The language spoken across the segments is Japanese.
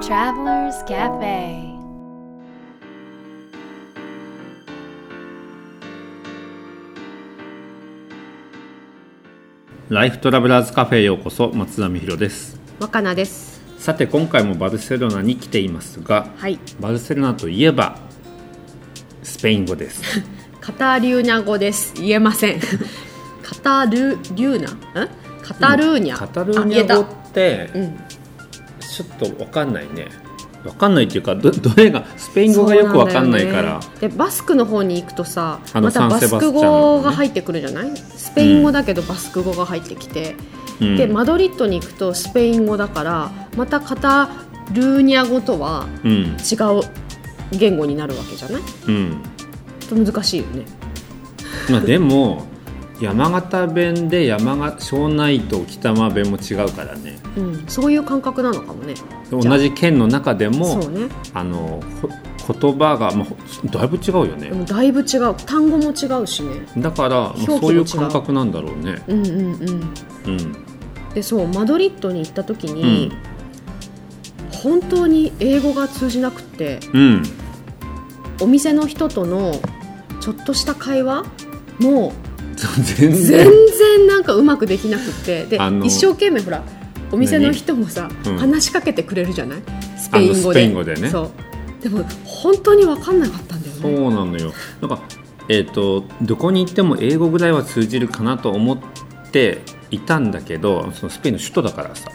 Travelers Cafe. ライフトラベラーズカフェへようこそ松田美弘です。若菜です。さて今回もバルセロナに来ていますがはい。バルセロナといえばスペイン語です。カタリューニャ語です。言えません。カタルリューナ？んカタルーニャ、カタルーニャ語あって言えちょっと分かんないね。分かんないっていうかどどれがスペイン語がよく分かんないから。ね。でバスクの方に行くとさまたバスク語が入ってくるじゃない？スペイン語だけどバスク語が入ってきて、うん。でマドリッドに行くとスペイン語だからまたカタルーニャ語とはうん。違う言語になるわけじゃない？うん。と難しいよね。まあでも山形弁で山形庄内と北間弁も違うからね。うん、そういう感覚なのかもね。同じ県の中でもそうね。あのほ言葉が、まあ、ほだいぶ違うよね。だいぶ違う。単語も違うしね。だから、まあ、そういう感覚なんだろうね。うんうんうん。うん。でそうマドリッドに行った時うにん、本当に英語が通じなくってうん。お店の人とのちょっとした会話も全全然。然なんかうまくできなくって。で一生懸命ほらお店の人もさ、うん。話しかけてくれるじゃない？スペイン語で。語でね。そう。でも本当に分かんなかったんだよそうねなのよ。なんかえっ、とどこに行っても英語ぐらいは通じるかなと思っていたんだけどそのスペインの首都だからさ。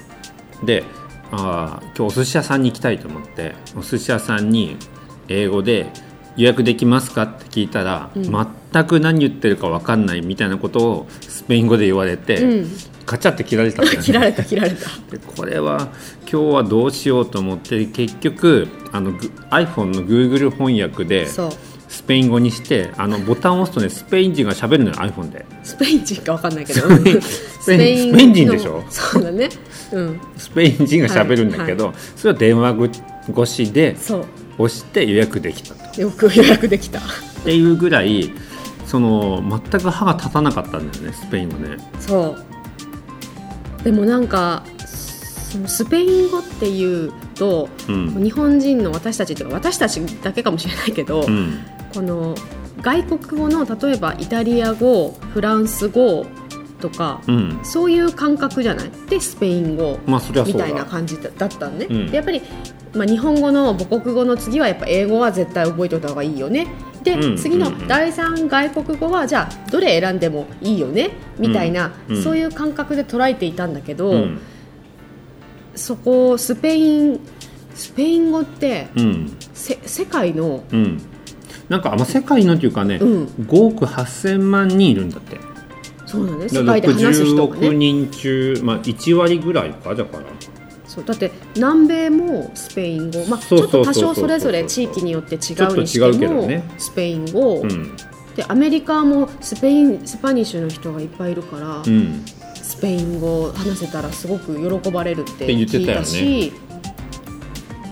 であー今日お寿司屋さんに行きたいと思ってお寿司屋さんに英語で予約できますか？って聞いたら、うん全く何言ってるか分かんないみたいなことをスペイン語で言われて、うん。カチャって切られたんだよね切られた切られた。でこれは今日はどうしようと思って結局あのグ iPhone の Google 翻訳でスペイン語にしてあのボタンを押すとねスペイン人が喋るのよ iPhone で。スペイン人か分かんないけど。スペイン人でしょ？そうだね。うん。スペイン人が喋るんだけど、それを電話越しでそう押して予約できたと。よく予約できた。っていうぐらいその全く歯が立たなかったんだよねスペイン語ねそう。でもなんかそのスペイン語っていうと、うん。日本人の私たちっていうか私たちだけかもしれないけど、うん。この外国語の例えばイタリア語フランス語とか、うん。そういう感覚じゃない？でスペイン語みたいな感じだだったのね、うん。でやっぱり、まあ、日本語の母国語の次はやっぱ英語は絶対覚えておいた方がいいよね。で、うん次の第三外国語はじゃあどれ選んでもいいよね？みたいな、そういう感覚で捉えていたんだけど、うん。そこスペインスペイン語ってうん。せ世界のうん。なんか、まあ、世界のっていうかね、うん。5億8000万人いるんだってそうなんです。世界で話す60人がね。億人中、まあ、1割ぐらいかだからそうだって南米もスペイン語、まあ、ちょっと多少それぞれ地域によって違うにしても、ね。スペイン語、うん。でアメリカもスペイン Spanish の人がいっぱいいるから、うん。スペイン語話せたらすごく喜ばれるってって言って聞いたよね。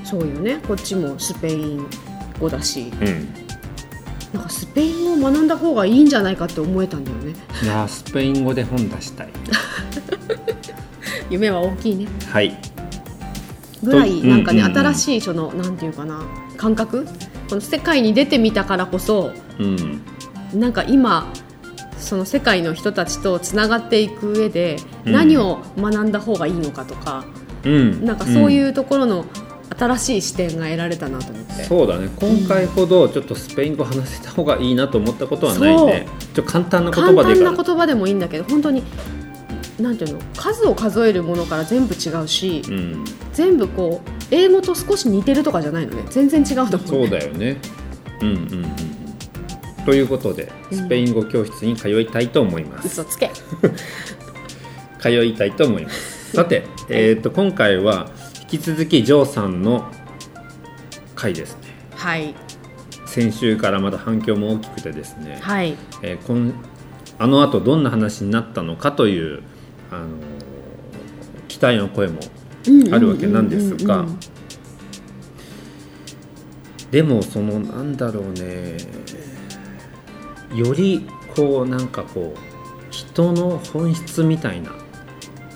そうよね。こっちもスペイン語だし。うんなんかスペイン語を学んだ方がいいんじゃないかって思えたんだよね。いやースペイン語で本出したい。夢は大きいね。はい。ぐらいなんかね、うんうんうん。新しいそのなんていうかな感覚？この世界に出てみたからこそうん。なんか今その世界の人たちとつながっていく上でうん。何を学んだ方がいいのかとか、うん。なんかそういううところの新しい視点が得られたなと思って、そうだね。今回ほどちょっとスペイン語話せた方がいいなと思ったことはないね。ちょっと簡単な言簡葉でいいから。単な言葉でもいいんだけど本当になんていうの？数を数えるものから全部違うし、うん。全部こう英語と少し似てるとかじゃないのね。全然違うと思うそうだよね。うんうんうんうん。ということでスペイン語教室に通いたいと思います、嘘つけ。通いたいと思います。さて、えー、と今回は引き続きジョーさんの回ですね。はい。先週からまだ反響も大きくてですね、はい。えーこんあのあとどんな話になったのかという、あのー期待の声もあるわけなんですが。でもそのなんだろうね。よりこうなんかこう人の本質みたいな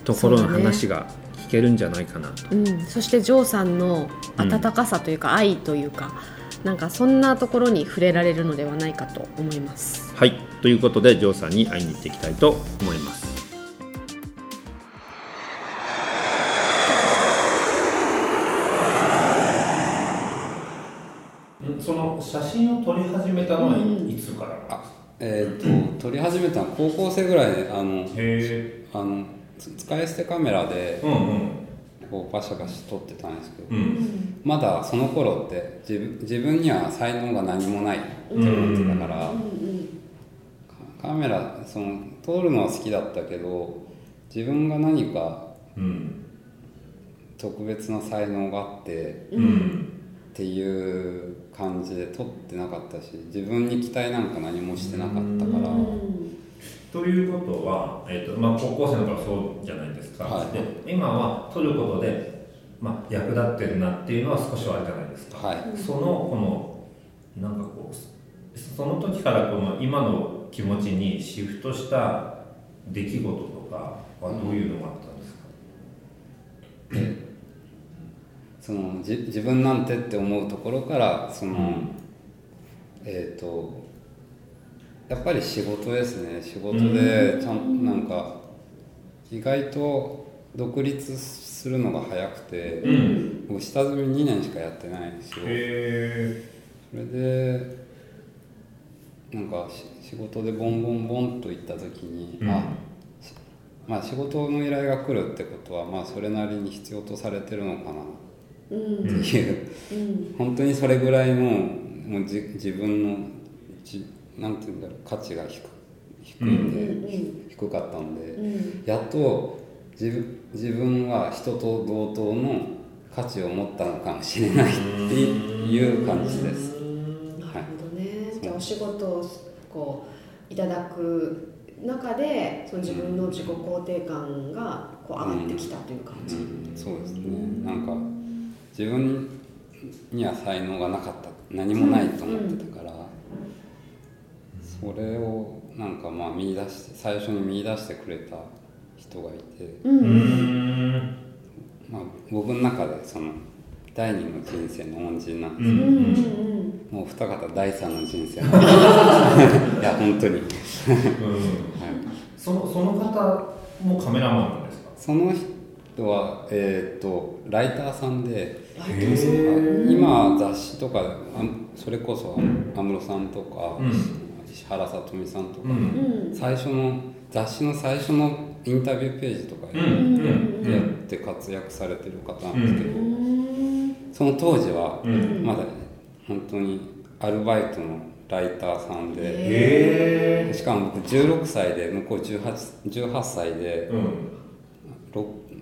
ところの話が聞けるんじゃないかなと。うん、そしてジョーさんの温かさというか、愛というかなんかそんなところに触れられるのではないかと思います。はい。ということでジョーさんに会いに行っていきたいと思います。その写真を撮り始めたのはいつからあえー、と撮り始めたのは高校生ぐらいであのへあのつ使い捨てカメラでえ。うんうん。こうバシャバシャ撮ってたんですけど、うん。まだその頃って自分自分には才能が何もないって思ってたから、カカメラその撮るのは好きだったけど自分が何かうん。特別な才能があってうん。っていう感じで撮ってなかったし自分に期待なんか何もしてなかったから、ということは、えーとまあ、高校生の頃そうじゃないですか、はい。で今は撮ることで、まあ、役立ってるなっていうのは少しはあるじゃないですか、はい。そのこのなんかこうその時からこの今の気持ちにシフトした出来事とかはどういうのがあったんですか、そのじ自分なんてって思うところからその、えっ、とやっぱり仕事ですね。仕事でちゃんなんか意外と独立するのが早くて、うん。僕下積み2年しかやってないんですよへそれでなんかし仕事でボンボンボンと行った時に、うん。あしまあ仕事の依頼が来るってことはまあそれなりに必要とされてるのかな。っていう、本当にそれぐらいのもうじ自分のじなんて言うんだろう価値が低低いんで、低かったんで、やっと自分自分は人と同等の価値を持ったのかもしれないっていう感じです。なるほどね、じゃあお仕事をこういただく中でその自分の自己肯定感がこう上がってきたという感じ、うん。そうですね。なんか自分には才能がなかった。何もないと思ってたから、それをなんかまあ見出して最初に見出してくれた人がいて、えうん。まあ、僕の中でその第二の人生の恩人なんでうす、んもう二方第三の人生 いや本当に、はい、そのその方もカメラマンなんですか？その人はえーっとライターさんでへ今雑誌とかあそれこそ安室さんとか、うん石原さとみさんとか、うん。最初の雑誌の最初のインタビューページとかうん。うん。やって活躍されてる方なんですけど、うん。その当時はうん。まだ本当にアルバイトのライターさんで、へしかも僕16歳で向こう 18, 18歳で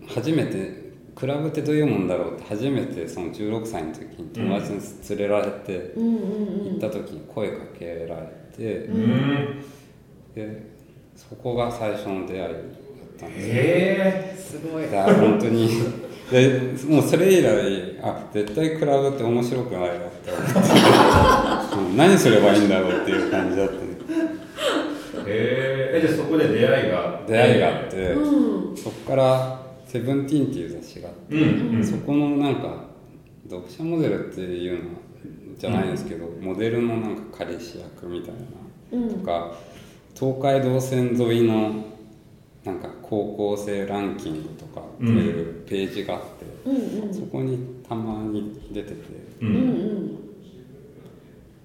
初めてクラブってどういうもんだろうって初めてその16歳の時に友達に連れられて行った時に声かけられて、うん。でそこが最初の出会いだったんです。よへすごい。本当に。でもうそれ以来あ絶対クラブって面白くないなって。思ってうん何すればいいんだろうっていう感じだった。ねえ。へえでそこで出会いが？出会いがあって、うん。そこから「セブンティーンっていう雑誌があってうんうんそこのなんか読者モデルっていうのじゃないんですけど、モデルのなんか彼氏役みたいな、とか東海道線沿いのなんか高校生ランキングとかっていうページがあって、うんうん。そこにたまに出てて。ううん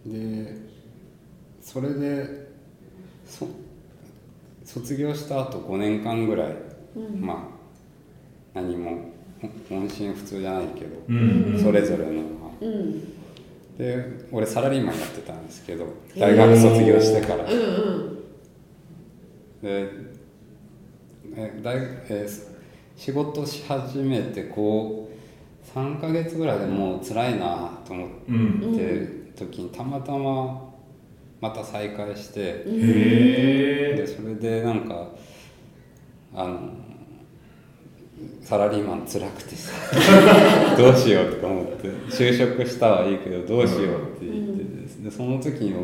ん。でそれでそ卒業した後5年間ぐらい、まあ何もほ音信不通じゃないけど、うん。それぞれのうんうんで俺サラリーマンやってたんですけど大学卒業してから。うんうん。でえ大えー仕事し始めてこう3ヶ月ぐらいでもう辛いなと思ってる時にたまたままた再会して、へえでそれでなんかあのサラリーマン辛くてさ。どうしようとか思って。就職したはいいけどどうしようって言ってですでその時に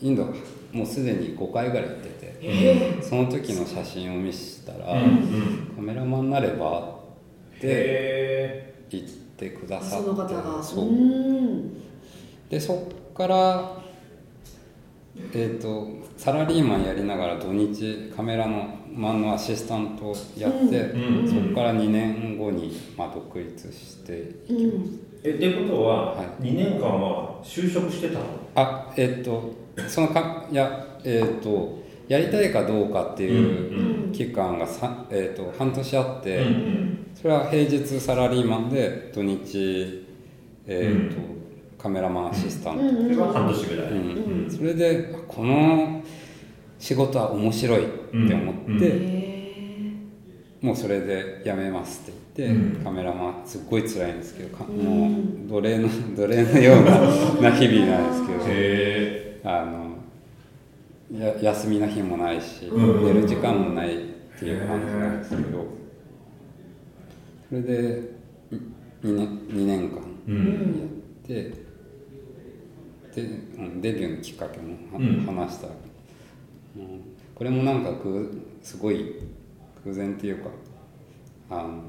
インドもうすでに5回ぐらい行ってて。その時の写真を見せたら、うんカメラマンになればってへ行ってくだあさって。その方が。そう。うん。でそっからえー、とサラリーマンやりながら土日カメラのマンのアシスタントをやって、うん。うんそこから2年後に、まあ、独立してうん。えってことは、はい。2年間は就職してたの？あえっ、とそのかいやえっ、とやりたいかどうかっていう期間がさ、えー、と半年あって、うんうん。それは平日サラリーマンで土日、えーとカメラマンアシスタント、それは半年ぐらい、うん。それでこの仕事は面白いって思って、もうそれで辞めますって言って、うん。カメラマンすっごい辛いんですけどもう奴隷の 奴隷のようなな日々なんですけどへあのや休みの日もないし、うん寝る時間もないっていう感じなんですけどそれで2年 ,2 年間えうえんでデビューのきっかけも話した、うん。これもなんかぐすごい偶然っていうかあの、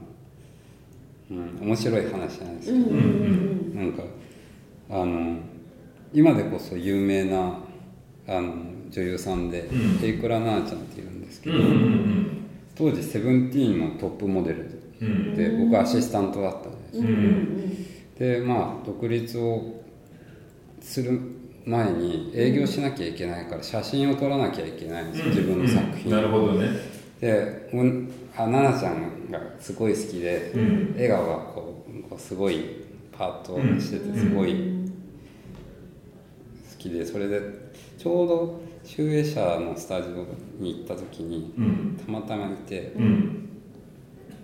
うん、面白い話なんですけど、うんうんなんかあの今でこそ有名なあの女優さんで、うん。エイクラナーちゃんっていうんですけど、当時セブンティーンのトップモデルうん。で、僕アシスタントだったんですでまあ独立をする前に営業しなきゃいけないから写真を撮らなきゃいけないんですよ、自分の作品、なるほどね。で奈々ちゃんがすごい好きで、うん。笑顔がこうすごいパーッとしててすごい好きでそれでちょうど集英社のスタジオに行った時にうん。たまたまいてうん。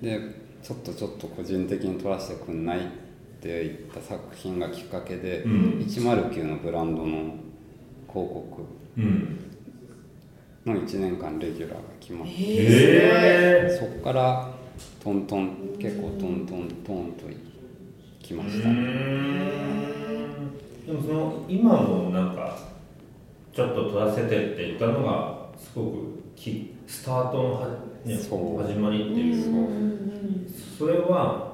でちょっとちょっと個人的に撮らせてくんないって言った作品がきっかけで、うん。109のブランドの広告うん。の1年間レギュラーが決まってへえへそこからトントン結構トントントンときました、えでもその今のなんかちょっと取らせてって言ったのがすごくきスタートのは、ね、そう。始まりっていうそれは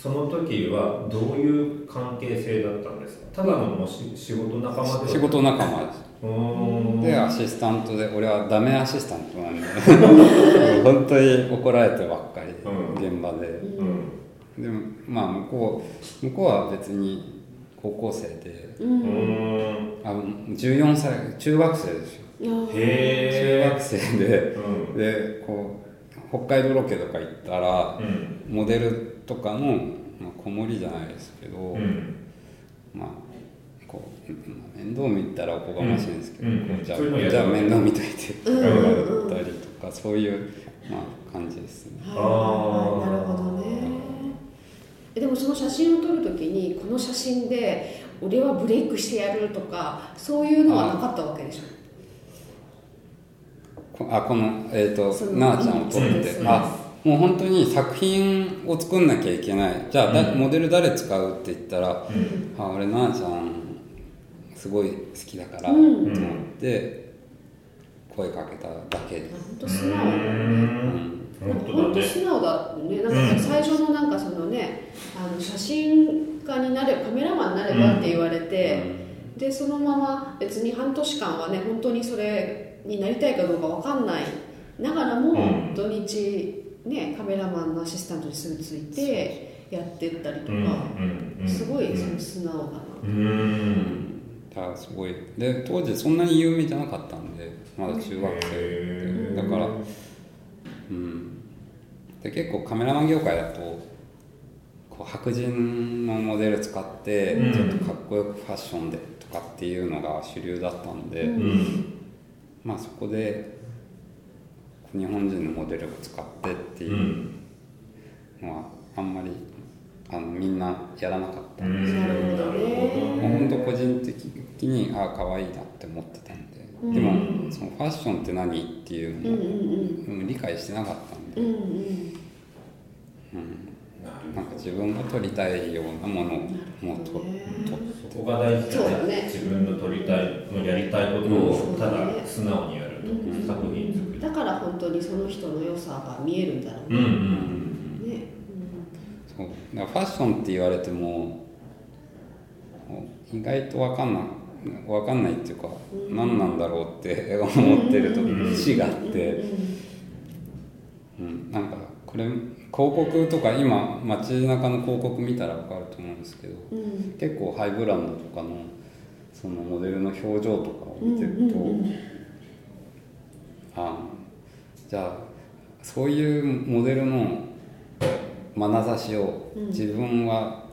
その時はどういう関係性だったんですか？ただのもうし仕事仲間で仕事仲間です。うーん。でアシスタントで俺はダメアシスタントなんで 本当に怒られてばっかり、うん。現場で。うん。でもまあ向こう向こうは別に高校生で。ううん。あの14歳中学生ですよ。いや中へ学生で。えうん。でこう北海道ロケとか行ったらうん。モデルとかの、まあ、子守じゃないですけど、うん。まあこうまあ面倒見たらおこがましいんですけど、うん。じゃあじゃあ面倒見といてったりとかそういう、まあ、感じですね。はい。はい。なるほどね。えでもその写真を撮るときにこの写真で俺はブレイクしてやるとかそういうのはなかったわけでしょ？こあこの、えー、となあちゃんを撮って、うん。あもう本当に作品を作んなきゃいけない。じゃあ、だうん。モデル誰使うって言ったら、うん。あ俺なあちゃんすごい好きだから、うん。と思って声かけただけで。す、本当素直だよね。うん。本本当だね。当素直だね。なんか最初のなんかそのねあの写真家になれカメラマンになればって言われて、でそのまま別に半年間はね本当にそれになりたいかどうかわかんない。ながらも、うん。土日ねカメラマンのアシスタントにすぐついてやってったりとか、うんうんうんすごいそうんの素直だな、うん。だからすごい。で当時そんなに有名じゃなかったんでまだ中学生だからうん。で結構カメラマン業界だとこう白人のモデル使ってうん。ちょっとかっこよくファッションでとかっていうのが主流だったんで、うんうん。まあそこで日本人のモデルを使ってってういうんのはあんまりあのみんなやらなかったんで、なるほどね。もう本当個人的にああ可愛いなって思ってたんで、うん。でもそのファッションって何っていううんのうんも、うん。理解してなかったんで、うんうんうん。うんなんか自分が撮りたいようなものをもう撮ね撮そこが大事だそうだね。ね自分の取りたいのやりたいことをただ素直にやると、うん作品作り。だから本当にその人の良さが見えるんだろうね、うんうんそう。だからファッションって言われても意外と分かんない分かんないっていうか、何なんだろうって 思ってると節があって、うん、なんかこれ広告とか今街中の広告見たら分かると思うんですけど、うん。結構ハイブランドとかのそのモデルの表情とかを見てると、あじゃあそういうモデルの眼差しを自分は、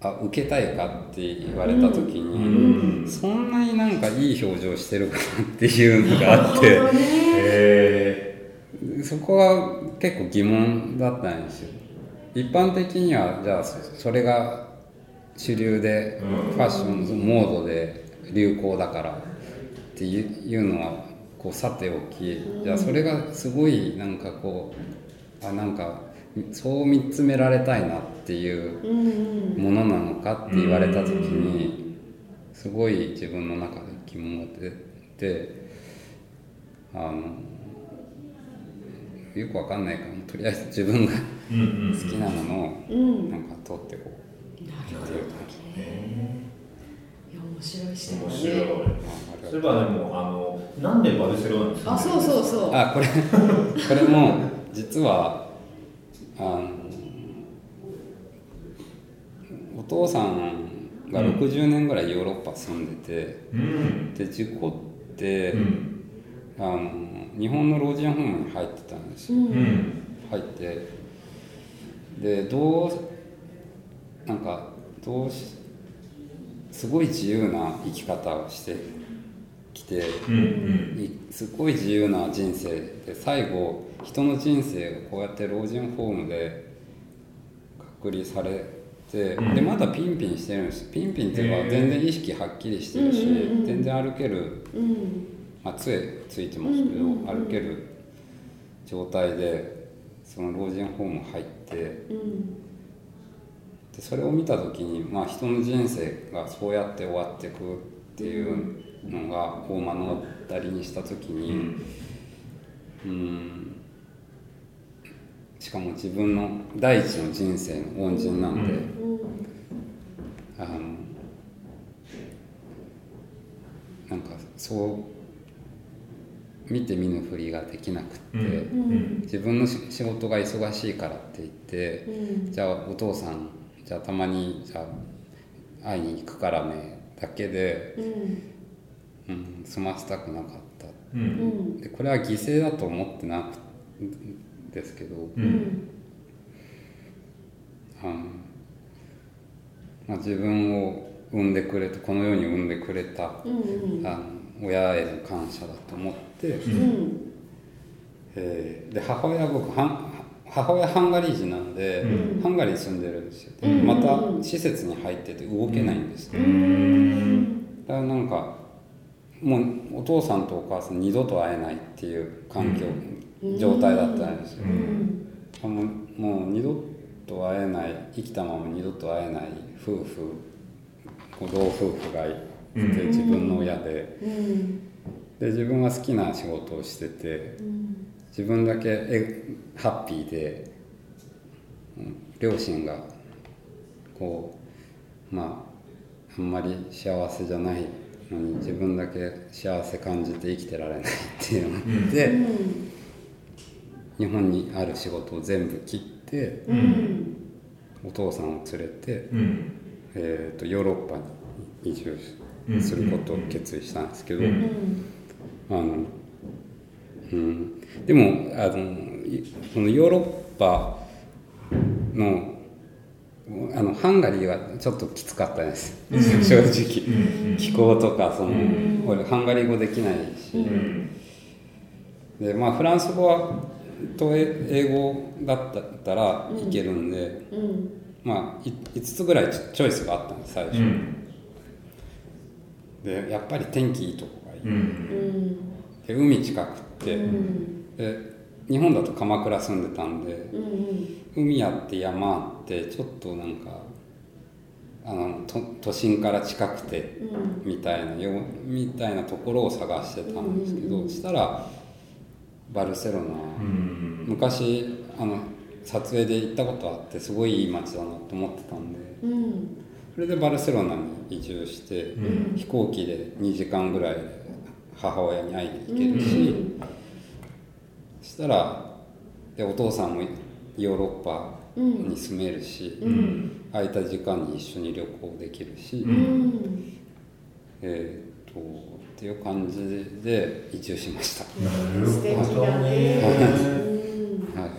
あ受けたいかって言われた時に、そんなになんかいい表情してるかなっていうのがあって。へそこは結構疑問だったんですよ。一般的にはじゃあそそれが主流でファッションモードで流行だからっていうのはこうさておきじゃあそれがすごいなんかこうあなんかそう見つめられたいなっていうものなのかって言われた時にすごい自分の中で疑問が出てあのよくわかんないからとりあえず自分が好きなものをうん。なんか取ってこう。なるほどね。いや面白い視点だ面白い。ねあそういえばでもあのなんでバルセロナにあそうそうそう。あこれ これも実はあのお父さんが60年ぐらいヨーロッパ住んでて、うん。で事故って、うん。あの日本の老人ホームに入ってたんですよ、うん。入ってでどうなんかどうしすごい自由な生き方をしてきて、うんうん。いすごい自由な人生で最後人の人生をこうやって老人ホームで隔離されて、うん。でまだピンピンしてるんです。ピンピンっていうか全然意識はっきりしてるし、全然歩ける、うんまあ、杖ついてますけど、歩ける状態でその老人ホーム入ってうん。でそれを見た時に、まあ、人の人生がそうやって終わっていくっていうのがこう目の当たりにした時にうん。しかも自分の第一の人生の恩人なんで、うん。あのなんかそう見て見ぬふりができなくって、うん。うん。自分のし仕事が忙しいからって言って、うん。じゃあお父さんじゃあたまにじゃあ会いに行くからねだけで、うん。うん、済ませたくなかった。ううん。んでこれは犠牲だと思ってなくんですけど、ううん。んあのまあ、自分を産んでくれてこの世に産んでくれた、うん。あの親への感謝だと思って、うん。えーで母親僕母親ハンガリー人なので、うん。ハンガリーに住んでるんですよ、うん。また施設に入ってて動けないんです、うーん。だからなんかもうお父さんとお母さん二度と会えないっていう環境、状態だったんですよ、うもう二度と会えない生きたまま二度と会えない夫婦こう老夫婦がいてうん。自分の親で。うん。で自分は好きな仕事をしてて自分だけえハッピーで、うん両親がこうまああんまり幸せじゃないのに自分だけ幸せ感じて生きてられないっていうのがあって、日本にある仕事を全部切ってうん。お父さんを連れて、うん。えー、とヨーロッパに移住することを決意したんですけど、うん。あのうん、でもあのいこのヨーロッパのあのハンガリーはちょっときつかったです、正直、気候とかその、俺ハンガリー語できないし、うん。でまあフランス語はとえ英語だったらいけるんで、うん。まあい5つぐらいチチョイスがあったんです最初、うんでやっぱり天気いいとこがいい、うん。うん。で海近くって、うん。で日本だと鎌倉住んでたんでうん海あって山あってちょっとなんかあのと都心から近くてうん。みたいなよみたいなところを探してたんですけど、したらバルセロナ、うん。昔あの撮影で行ったことあってすごいいい街だなと思ってたんでうんそれでバルセロナに移住して、飛行機で2時間ぐらい母親に会いに行けるし、そしたらでお父さんもヨーロッパに住めるし、空いた時間に一緒に旅行できるし、うん。えーっとっていう感じで移住しました、素敵だね。うん。はい、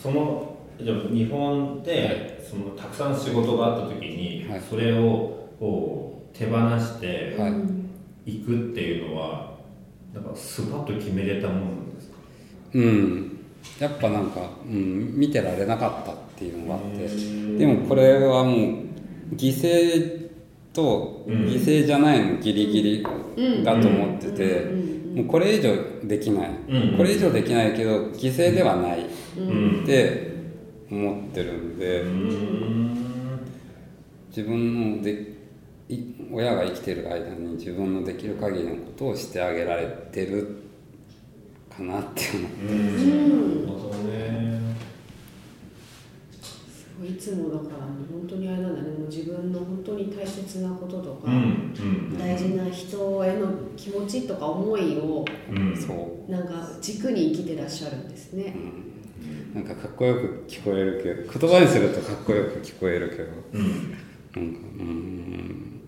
そのじゃあ日本でそのたくさん仕事があった時に、はい。それをこう手放してはい。行くっていうのはなんかスパッと決めれたもんですか？うん。やっぱなんか、うん、見てられなかったっていうのがあって。でもこれはもう犠牲と犠牲じゃないのギリギリだと思っててもうこれ以上できない、うん。これ以上できないけど犠牲ではない。うん。って思ってるんで、うん自分のでい親が生きてる間に自分のできる限りのことをしてあげられてるかなって思って。いいつもだから本当にあれなんだね。もう自分の本当に大切なこととか、うんうん。大事な人への気持ちとか思いをうん。なんか軸に生きてらっしゃるんですね。なんかかっこよく聞こえるけど言葉にするとかっこよく聞こえるけど。うん。なんかうーん。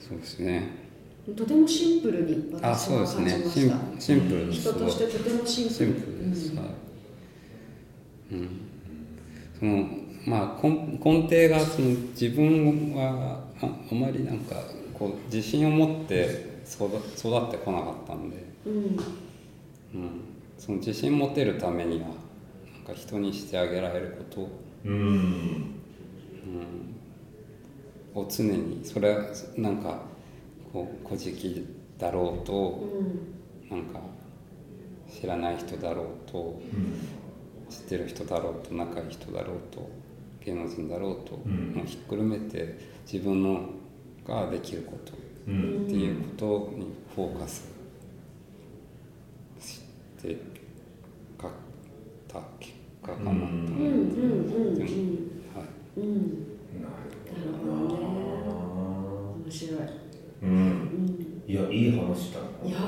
そうですね。とてもシンプルにあ私はそうですね。感じました。シンシンプルです人としてとてもシンプル。シンプルです、はい。うん、そのまあ根根底がその自分はああまりなんかこう自信を持って育育ってこなかったんで、うん。うん、その自信持てるためにはか人にしてあげられること。うん。を常にそれはなんかこう古事記だろうとうん。なんか知らない人だろうと知ってる人だろうと仲いい人だろうと芸能人だろうと、うん。もうひっくるめて自分のができることっうん。ていうことにフォーカスして書いた結果かな。と思って、うんうんうん。うん。はい。うん。なるほどね。面白い。うん。い。やいい話だいや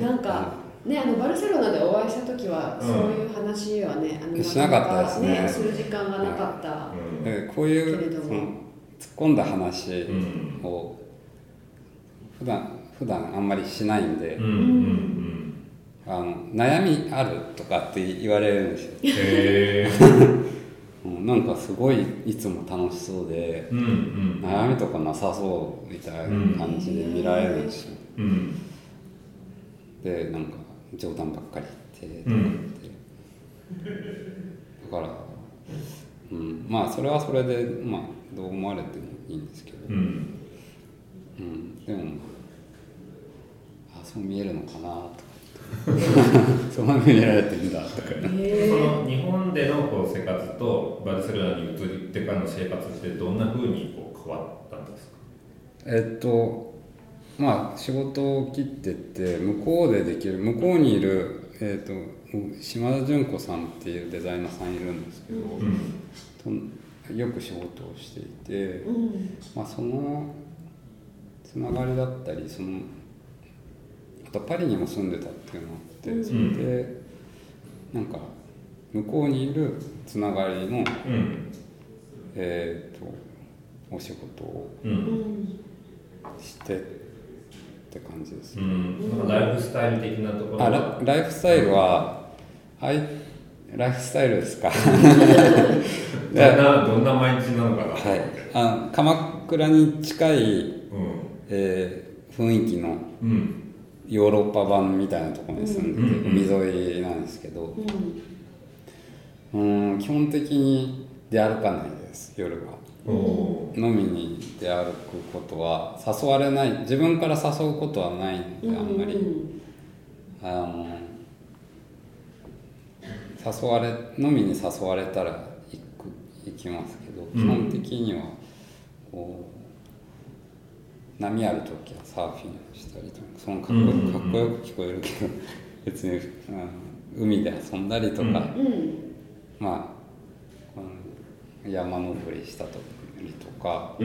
なんかねあのバルセロナでお会いした時は、うんそういう話はねあのしなかったですね。する時間がなかった。うん。でこういうその突っ込んだ話うん。を普段普段あんまりしないんで、うんうんあの悩みあるとかって言われるんですよ、うん。へなんかすごいいつも楽しそうでうんうん。悩みとかなさそうみたいな感じで見られるんですよ、うん。でなんか冗談ばっかり言ってとか言うん。って、だから、うん、まあそれはそれで、まあ、どう思われてもいいんですけど、うん。うん、でもあそう見えるのかなとか そんなふうに見られてんだとかその日本でのこう生活とバルセロナに移ってからの生活ってどんなふうにこう変わったんですか？えっとまあ仕事を切ってって向こうでできる向こうにいる、えっと島田純子さんっていうデザイナーさんいるんですけど、とよく仕事をしていて、うん。まあ、そのつながりだったりそのあとパリにも住んでたっていうのがあって、うん。それでなんか向こうにいるつながりの、うん。えー、とお仕事をううん。んしてって感じです、うん。ライフスタイル的なところあはラライフスタイルはあいライフスタイルですか？どんなどんな毎日なのかな？はい。あ鎌倉に近い、うん。えー雰囲気のうんヨーロッパ版みたいなところに住んでて、うん。海沿いなんですけど。うん。うん基本的に出歩かないです夜は。飲みに出歩くことは誘われない。自分から誘うことはないのであんまり、あの誘われ飲みに誘われたら行く行きますけど、うん。基本的にはこう波ある時はサーフィンしたりとかそのかっこ,、うんうんうんかっこよく聞こえるけど別にあの海で遊んだりとか、うん。うまあこの山登りしたりとか、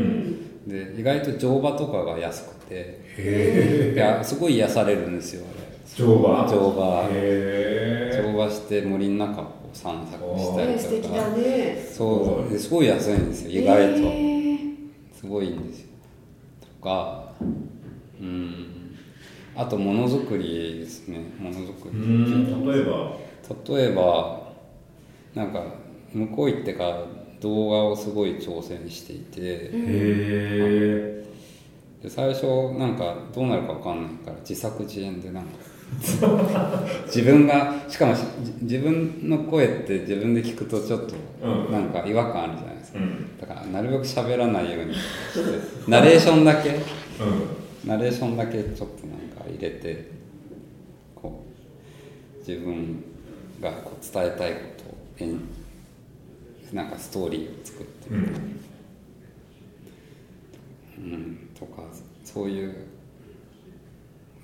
で意外と乗馬とかが安くていやすごい癒されるんですよあれ。乗馬？乗馬。へ乗馬して森の中を散策したねりとか。ね。そうですごい安いんですよ意外と、すごいんですよ。とかうん。あとものづくりですねものづくうりん。例えば？例えばなんか向こう行ってから動画をすごい挑戦していて、へえで最初なんかどうなるか分かんないから自作自演でなんか。自分がしかもし自分の声って自分で聞くとちょっとうん。なんか違和感あるじゃないですか、うんだからなるべく喋らないように。し てナレーションだけ。うん。ナレーションだけちょっとなんか入れてこう自分がこう伝えたいことを演なんかストーリーを作って。うん。うん、とかそういう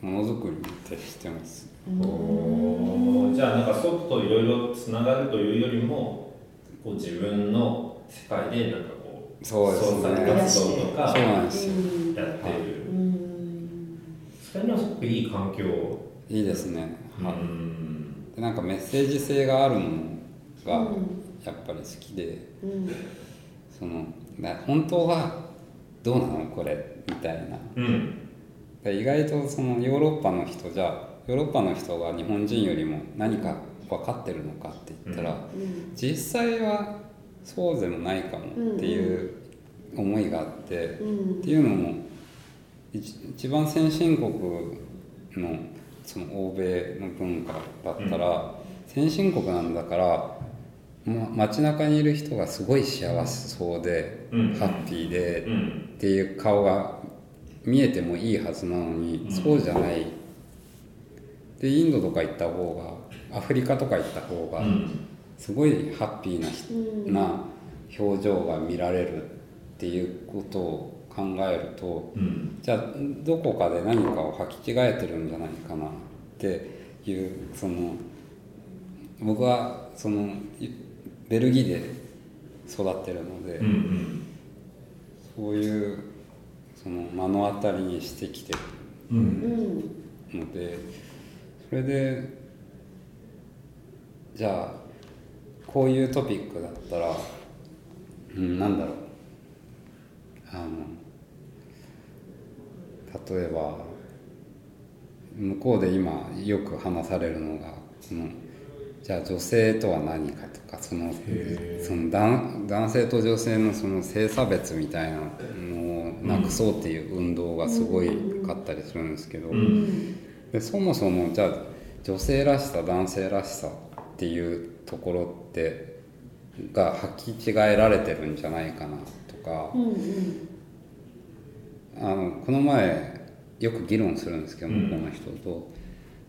ものづくりに徹してます。おー。じゃあなんか外といろいろつながるというよりもこう自分の世界でなんかこうそうですね。創作活動とかそうなんですよ。やってる。うんそれにはすごくいい環境いいですね、うはいんでなんかメッセージ性があるものがうんやっぱり好きで、うんそのな本当はどうなのこれみたいな。うん。で意外とそのヨーロッパの人じゃヨーロッパの人が日本人よりも何か分かってるのかって言ったら、うん。実際はそうでもないかもっていう思いがあって、うん。っていうのも一一番先進国のその欧米の文化だったら、先進国なんだから、ま、街中にいる人がすごい幸せそうで、うん。ハッピーで、うん。っていう顔が見えてもいいはずなのに、そうじゃない。でインドとか行った方がアフリカとか行った方が、うんすごいハッピーな人、うん。な表情が見られるっていうことを考えると、うん。じゃあどこかで何かを履き違えてるんじゃないかなっていうその僕はそのいベルギーで育ってるので、うんうん。そういうその目の当たりにしてきてるうん。うん。のでそれでじゃあこういうトピックだったら、うん、なんだろう。あの例えば向こうで今よく話されるのがそのじゃあ女性とは何かとかそのへその男男性と女性のその性差別みたいなのをなくそうっていう運動がすごいかったりするんですけど、ん。でそもそもじゃあ女性らしさ男性らしさっていうところってが履き違えられてるんじゃないかなとかう、んうん。あのこの前よく議論するんですけどうん。向こうの人と、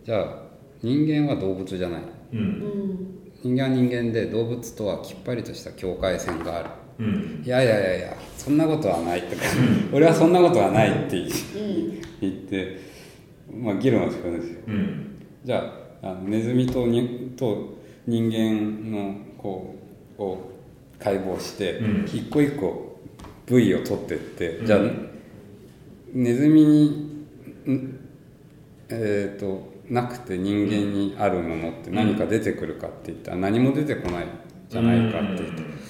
じゃあ人間は動物じゃない。うん。うん人間は人間で動物とはきっぱりとした境界線がある。うん。いやいやいやいやそんなことはないとか俺はそんなことはないって言言って、まあ、議論をするんですよ。うん。じゃあネズミとにと人間のこうを解剖して、うん。一個一個部位を取ってって、うん。じゃあネズミにんえっ、となくて人間にあるものって何か出てくるかって言ったら何も出てこないじゃないかって言って。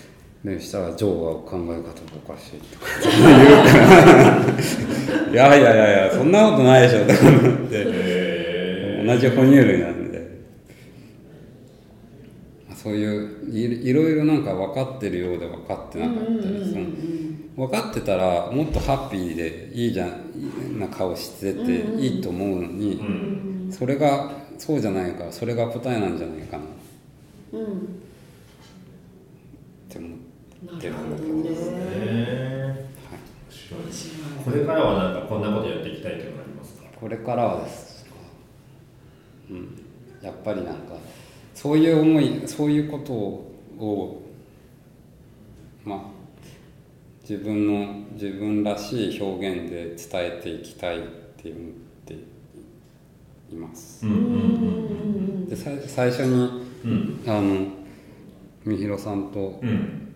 でしたらジョーは考え方がおかしいとか言うからいやいやいやいやそんなことないでしょと思ってへ同じ哺乳類なんでそういういいろいろなんか分かってるようで分かってなかったりその。分かってたらもっとハッピーでいいじゃんいいな顔してていいと思うのに、うんそれがそうじゃないからそれが答えなんじゃないかな。っうん。て思ってるなるほどこれからはなんかこんなことやっていきたいというのがありますか？これからはですか、うん、やっぱりなんかそういう思いそういうことをまあ自分の自分らしい表現で伝えていきたいって思っています。うんうんでさ最初にうん。うんあのみひろさんとうん。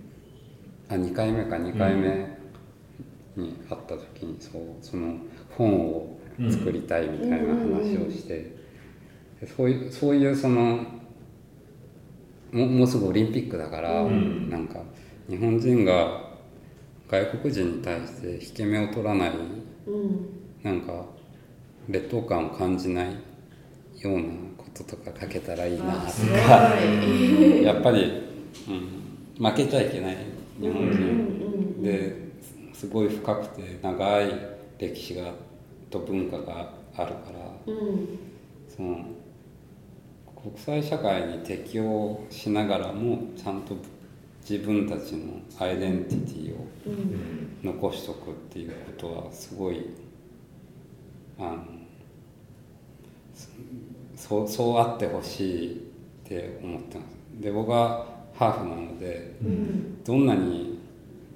あ2回目か2回目に会った時にそうその本を作りたいみたいな話をして、でそういうそういうそのももうすぐオリンピックだから、ん。なんか日本人が外国人に対して引け目を取らないうん。なんか劣等感を感じないようなこととか書けたらいいなとかい。やっぱり、うん、負けちゃいけない日本うん人ですごい深くて長い歴史がと文化があるからうん。その国際社会に適応しながらもちゃんと自分たちのアイデンティティをうん。残しとくっていうことはすごいあのそそうそうあってほしいって思ってます。で僕はハーフなのでうん。どんなに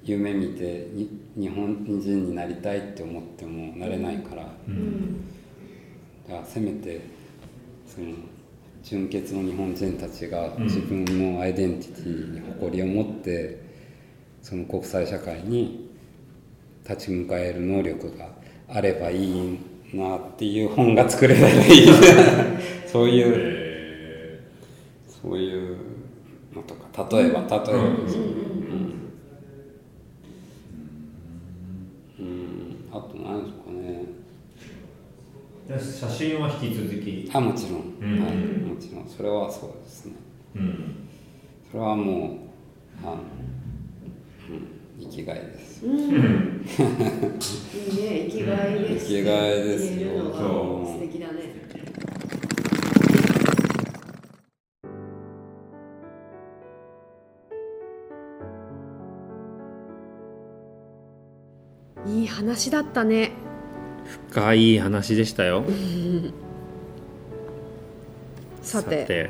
夢見てに日本人になりたいって思ってもなれないからうん。だからせめてその純潔の日本人たちが自分のアイデンティティに誇りを持ってその国際社会に立ち向かえる能力があればいいなっていう本が作れたらいい そういうえそういうのとか例えば例えばですようんうんあと何ですかねーで写真は引き続き。あもちろん、うん。はい、もちろん。それはそうですね。うん。それはもうあの、うん、生きがいです。うん。いいね生きがいです。生きがいですよ。素敵だね。いい話だったね深い話でしたよ。さて。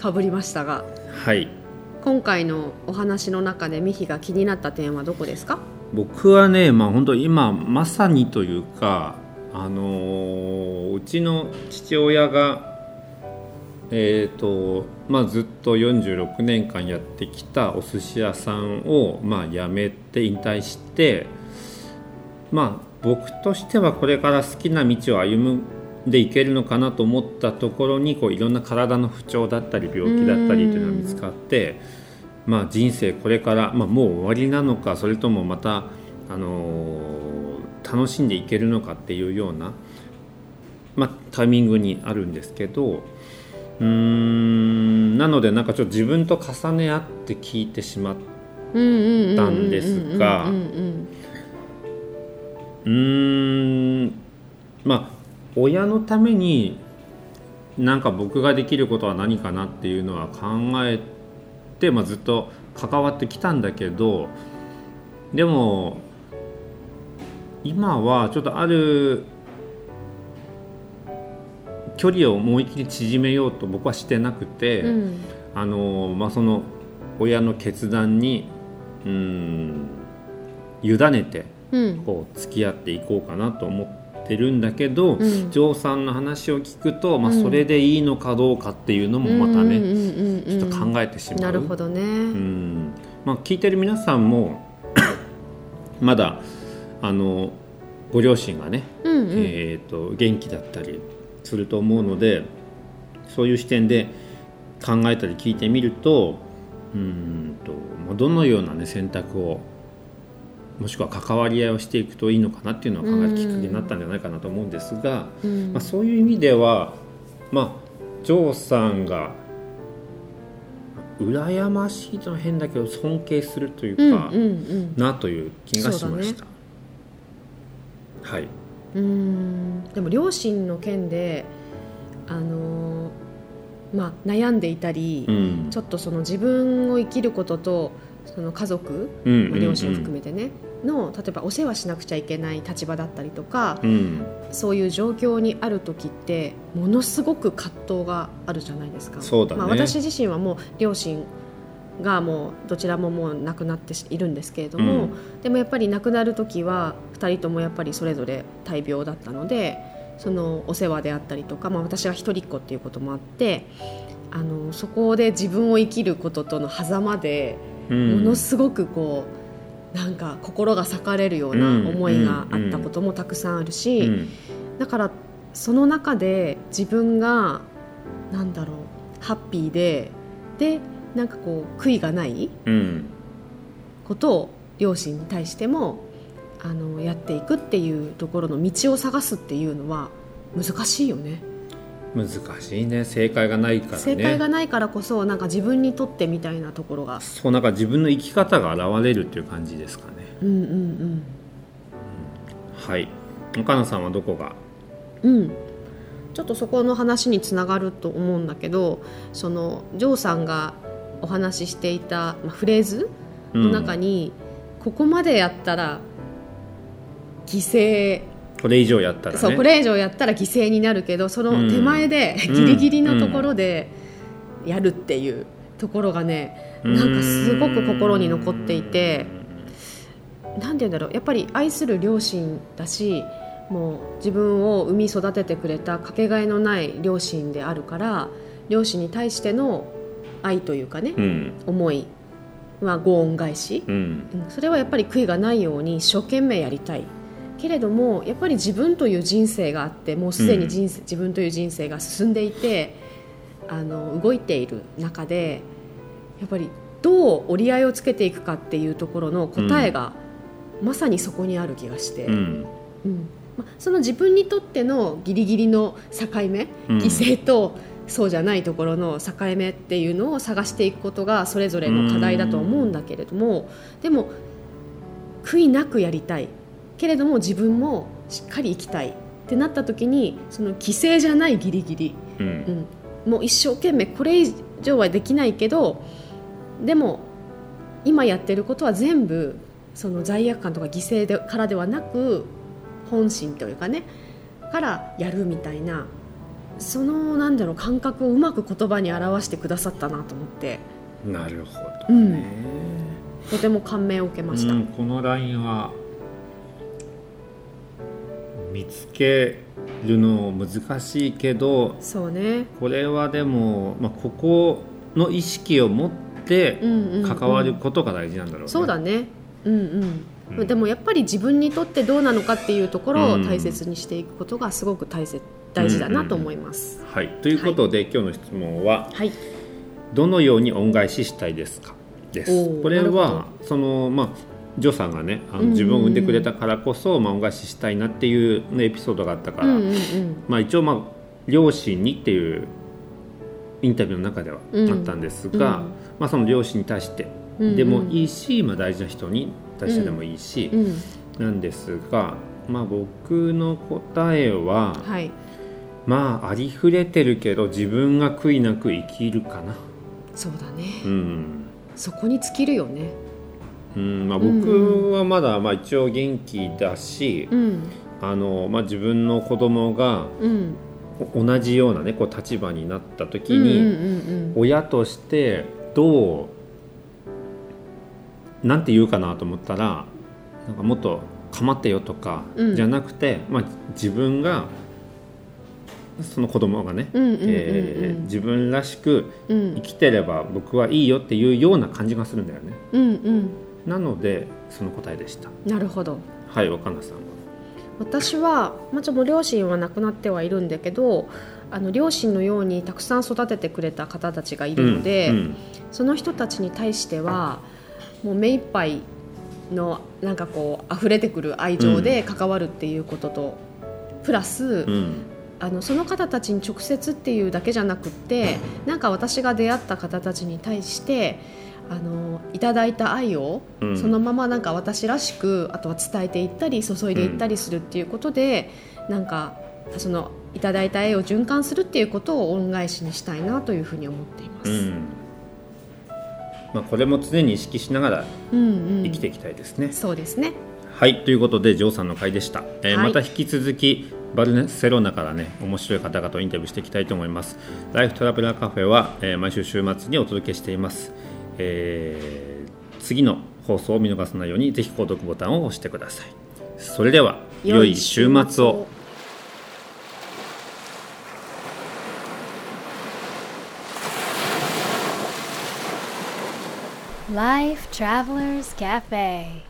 かぶ りましたが。はい。今回のお話の中でミヒが気になった点はどこですか？僕はねまあ本当今まさにというかあのーうちの父親がえーとまあ、ずっと46年間やってきたお寿司屋さんを、まあ、辞めて引退してまあ僕としてはこれから好きな道を歩んでいけるのかなと思ったところにこういろんな体の不調だったり病気だったりというのが見つかって、まあ、人生これから、まあ、もう終わりなのかそれともまた、あのー楽しんでいけるのかっていうような、まあ、タイミングにあるんですけどうーんなのでなんかちょっと自分と重ね合って聞いてしまったんですがうん。まあ親のためになんか僕ができることは何かなっていうのは考えて、まあ、ずっと関わってきたんだけどでも今はちょっとある距離を思い切り縮めようと僕はしてなくて、うん。あのまあ、その親の決断にうん委ねてうんこう付き合っていこうかなと思ってるんだけど、うん。ジョーさんの話を聞くと、まあ、うん。それでいいのかどうかっていうのもまたね、ちょっと考えてしまう。なるほどね、うん。まあ、聞いてる皆さんも まだあのご両親がね、うんうん。えー、と元気だったりすると思うのでそういう視点で考えたり聞いてみるとうーんとまあどのような、ね、選択をもしくは関わり合いをしていくといいのかなっていうのを考えるきっかけになったんじゃないかなと思うんですが、うん。まあ、そういう意味では、まあ、ジョーさんが羨ましいとの変だけど尊敬するというか、うんうんなという気がしました。はい。うん。うんでも両親の件であのーまあ悩んでいたり、うん。ちょっとその自分を生きることとその家族、うんまあ、両親を含めてね、の例えばお世話しなくちゃいけない立場だったりとか、うん。そういう状況にある時ってものすごく葛藤があるじゃないですか。そうだね。まあ、私自身はもう両親がもうどちらももう亡くなっているんですけれども、でもやっぱり亡くなる時は2人ともやっぱりそれぞれ大病だったのでそのお世話であったりとか、まあ、私は一人っ子っていうこともあってあのそこで自分を生きることとの狭間でもうん。のすごくこうなんか心が裂かれるような思いがあったこともたくさんあるし、うん。だからその中で自分がなんだろうハッピーででなんかこう悔いがないうん。ことを両親に対してもあのやっていくっていうところの道を探すっていうのは難しいよね難しいね。正解がないからね。正解がないからこそなんか自分にとってみたいなところが。そうなんか自分の生き方が現れるっていう感じですかね。うんうんはい。岡野さんはどこが？うん。うんちょっとそこの話につながると思うんだけどそのジョーさんがお話ししていた、まあ、フレーズの中に、ここまでやったら犠牲これ以上やったらね。そうこれ以上やったら犠牲になるけどその手前でうん。ギリギリのところでやるっていうところがねなんかすごく心に残っていてなんて言うんだろうやっぱり愛する両親だしもう自分を産み育ててくれたかけがえのない両親であるから両親に対しての愛というかね、うん。思いはご恩返し、うん。うん。それはやっぱり悔いがないように一生懸命やりたいけれどもやっぱり自分という人生があってもうすでに人生、自分という人生が進んでいてあの動いている中でやっぱりどう折り合いをつけていくかっていうところの答えが、まさにそこにある気がして、うん。うん。まその自分にとってのギリギリの境目、うん。犠牲とそうじゃないところの境目っていうのを探していくことがそれぞれの課題だと思うんだけれども、でも悔いなくやりたいけれども自分もしっかり生きたいってなった時にその犠牲じゃないギリギリ、うん。うん、もう一生懸命これ以上はできないけどでも今やってることは全部その罪悪感とか犠牲でからではなく本心というかねからやるみたいなそのなんだろう感覚をうまく言葉に表してくださったなと思って。なるほどうん。ね、とても感銘を受けました。うんこのラインは見つけるの難しいけどそうね。これはでも、まあ、ここの意識を持ってうんうんうん。関わることが大事なんだろうね。そうだね。うんうん。うん。でもやっぱり自分にとってどうなのかっていうところをうん。大切にしていくことがすごく大切大事だなと思います。はい、ということで、今日の質問ははい、どのように恩返ししたいですか？です。これはそのまあジョーさんがねあのうんうんうん。自分を産んでくれたからこそ、まあ、恩返ししたいなっていう、ね、エピソードがあったから、うんうんうん。まあ、一応、まあ、両親にっていうインタビューの中ではうんあったんですが、うんまあ、その両親に対してうんうん。でもいいし、まあ、大事な人に対してでもいいし、うん。なんですが、まあ、僕の答えは、はい。まあありふれてるけど自分が悔いなく生きるかな。そうだね。うん。そこに尽きるよねうんまあ、僕はまだまあ一応元気だし、うん。あのまあ、自分の子供が同じような、ね、こう立場になった時うんうんに、うん。親としてどうなんて言うかなと思ったらなんかもっと構ってよとか、うん。じゃなくて、まあ、自分がその子供がね、自分らしくうん。生きてれば僕はいいよっていうような感じがするんだよね。うんうんなのでその答えでした。なるほどはい、若菜さんは？私は、まあ、ちょっと両親は亡くなってはいるんだけどあの両親のようにたくさん育ててくれた方たちがいるので、うんその人たちに対してはもう目いっぱいのなんかこう溢れてくる愛情で関わるっていうことと、プラス、うんあのその方たちに直接っていうだけじゃなくってなんか私が出会った方たちに対してあのいただいた愛を、うんそのままなんか私らしくあとは伝えていったり注いでいったりするっていうことで、なんかそのいただいた愛を循環するっていうことを恩返しにしたいなというふうに思っています。うんまあ、これも常に意識しながらうんうん生きていきたいですね。そうですね。はいということでジョーさんの回でした、えーはいまた引き続きバルセロナからね面白い方々をインタビューしていきたいと思います。ライフトラベラーカフェは、えー、毎週週末にお届けしています、えー、次の放送を見逃さないようにぜひ購読ボタンを押してください。それでは良い週末を「Life Travelers Cafe」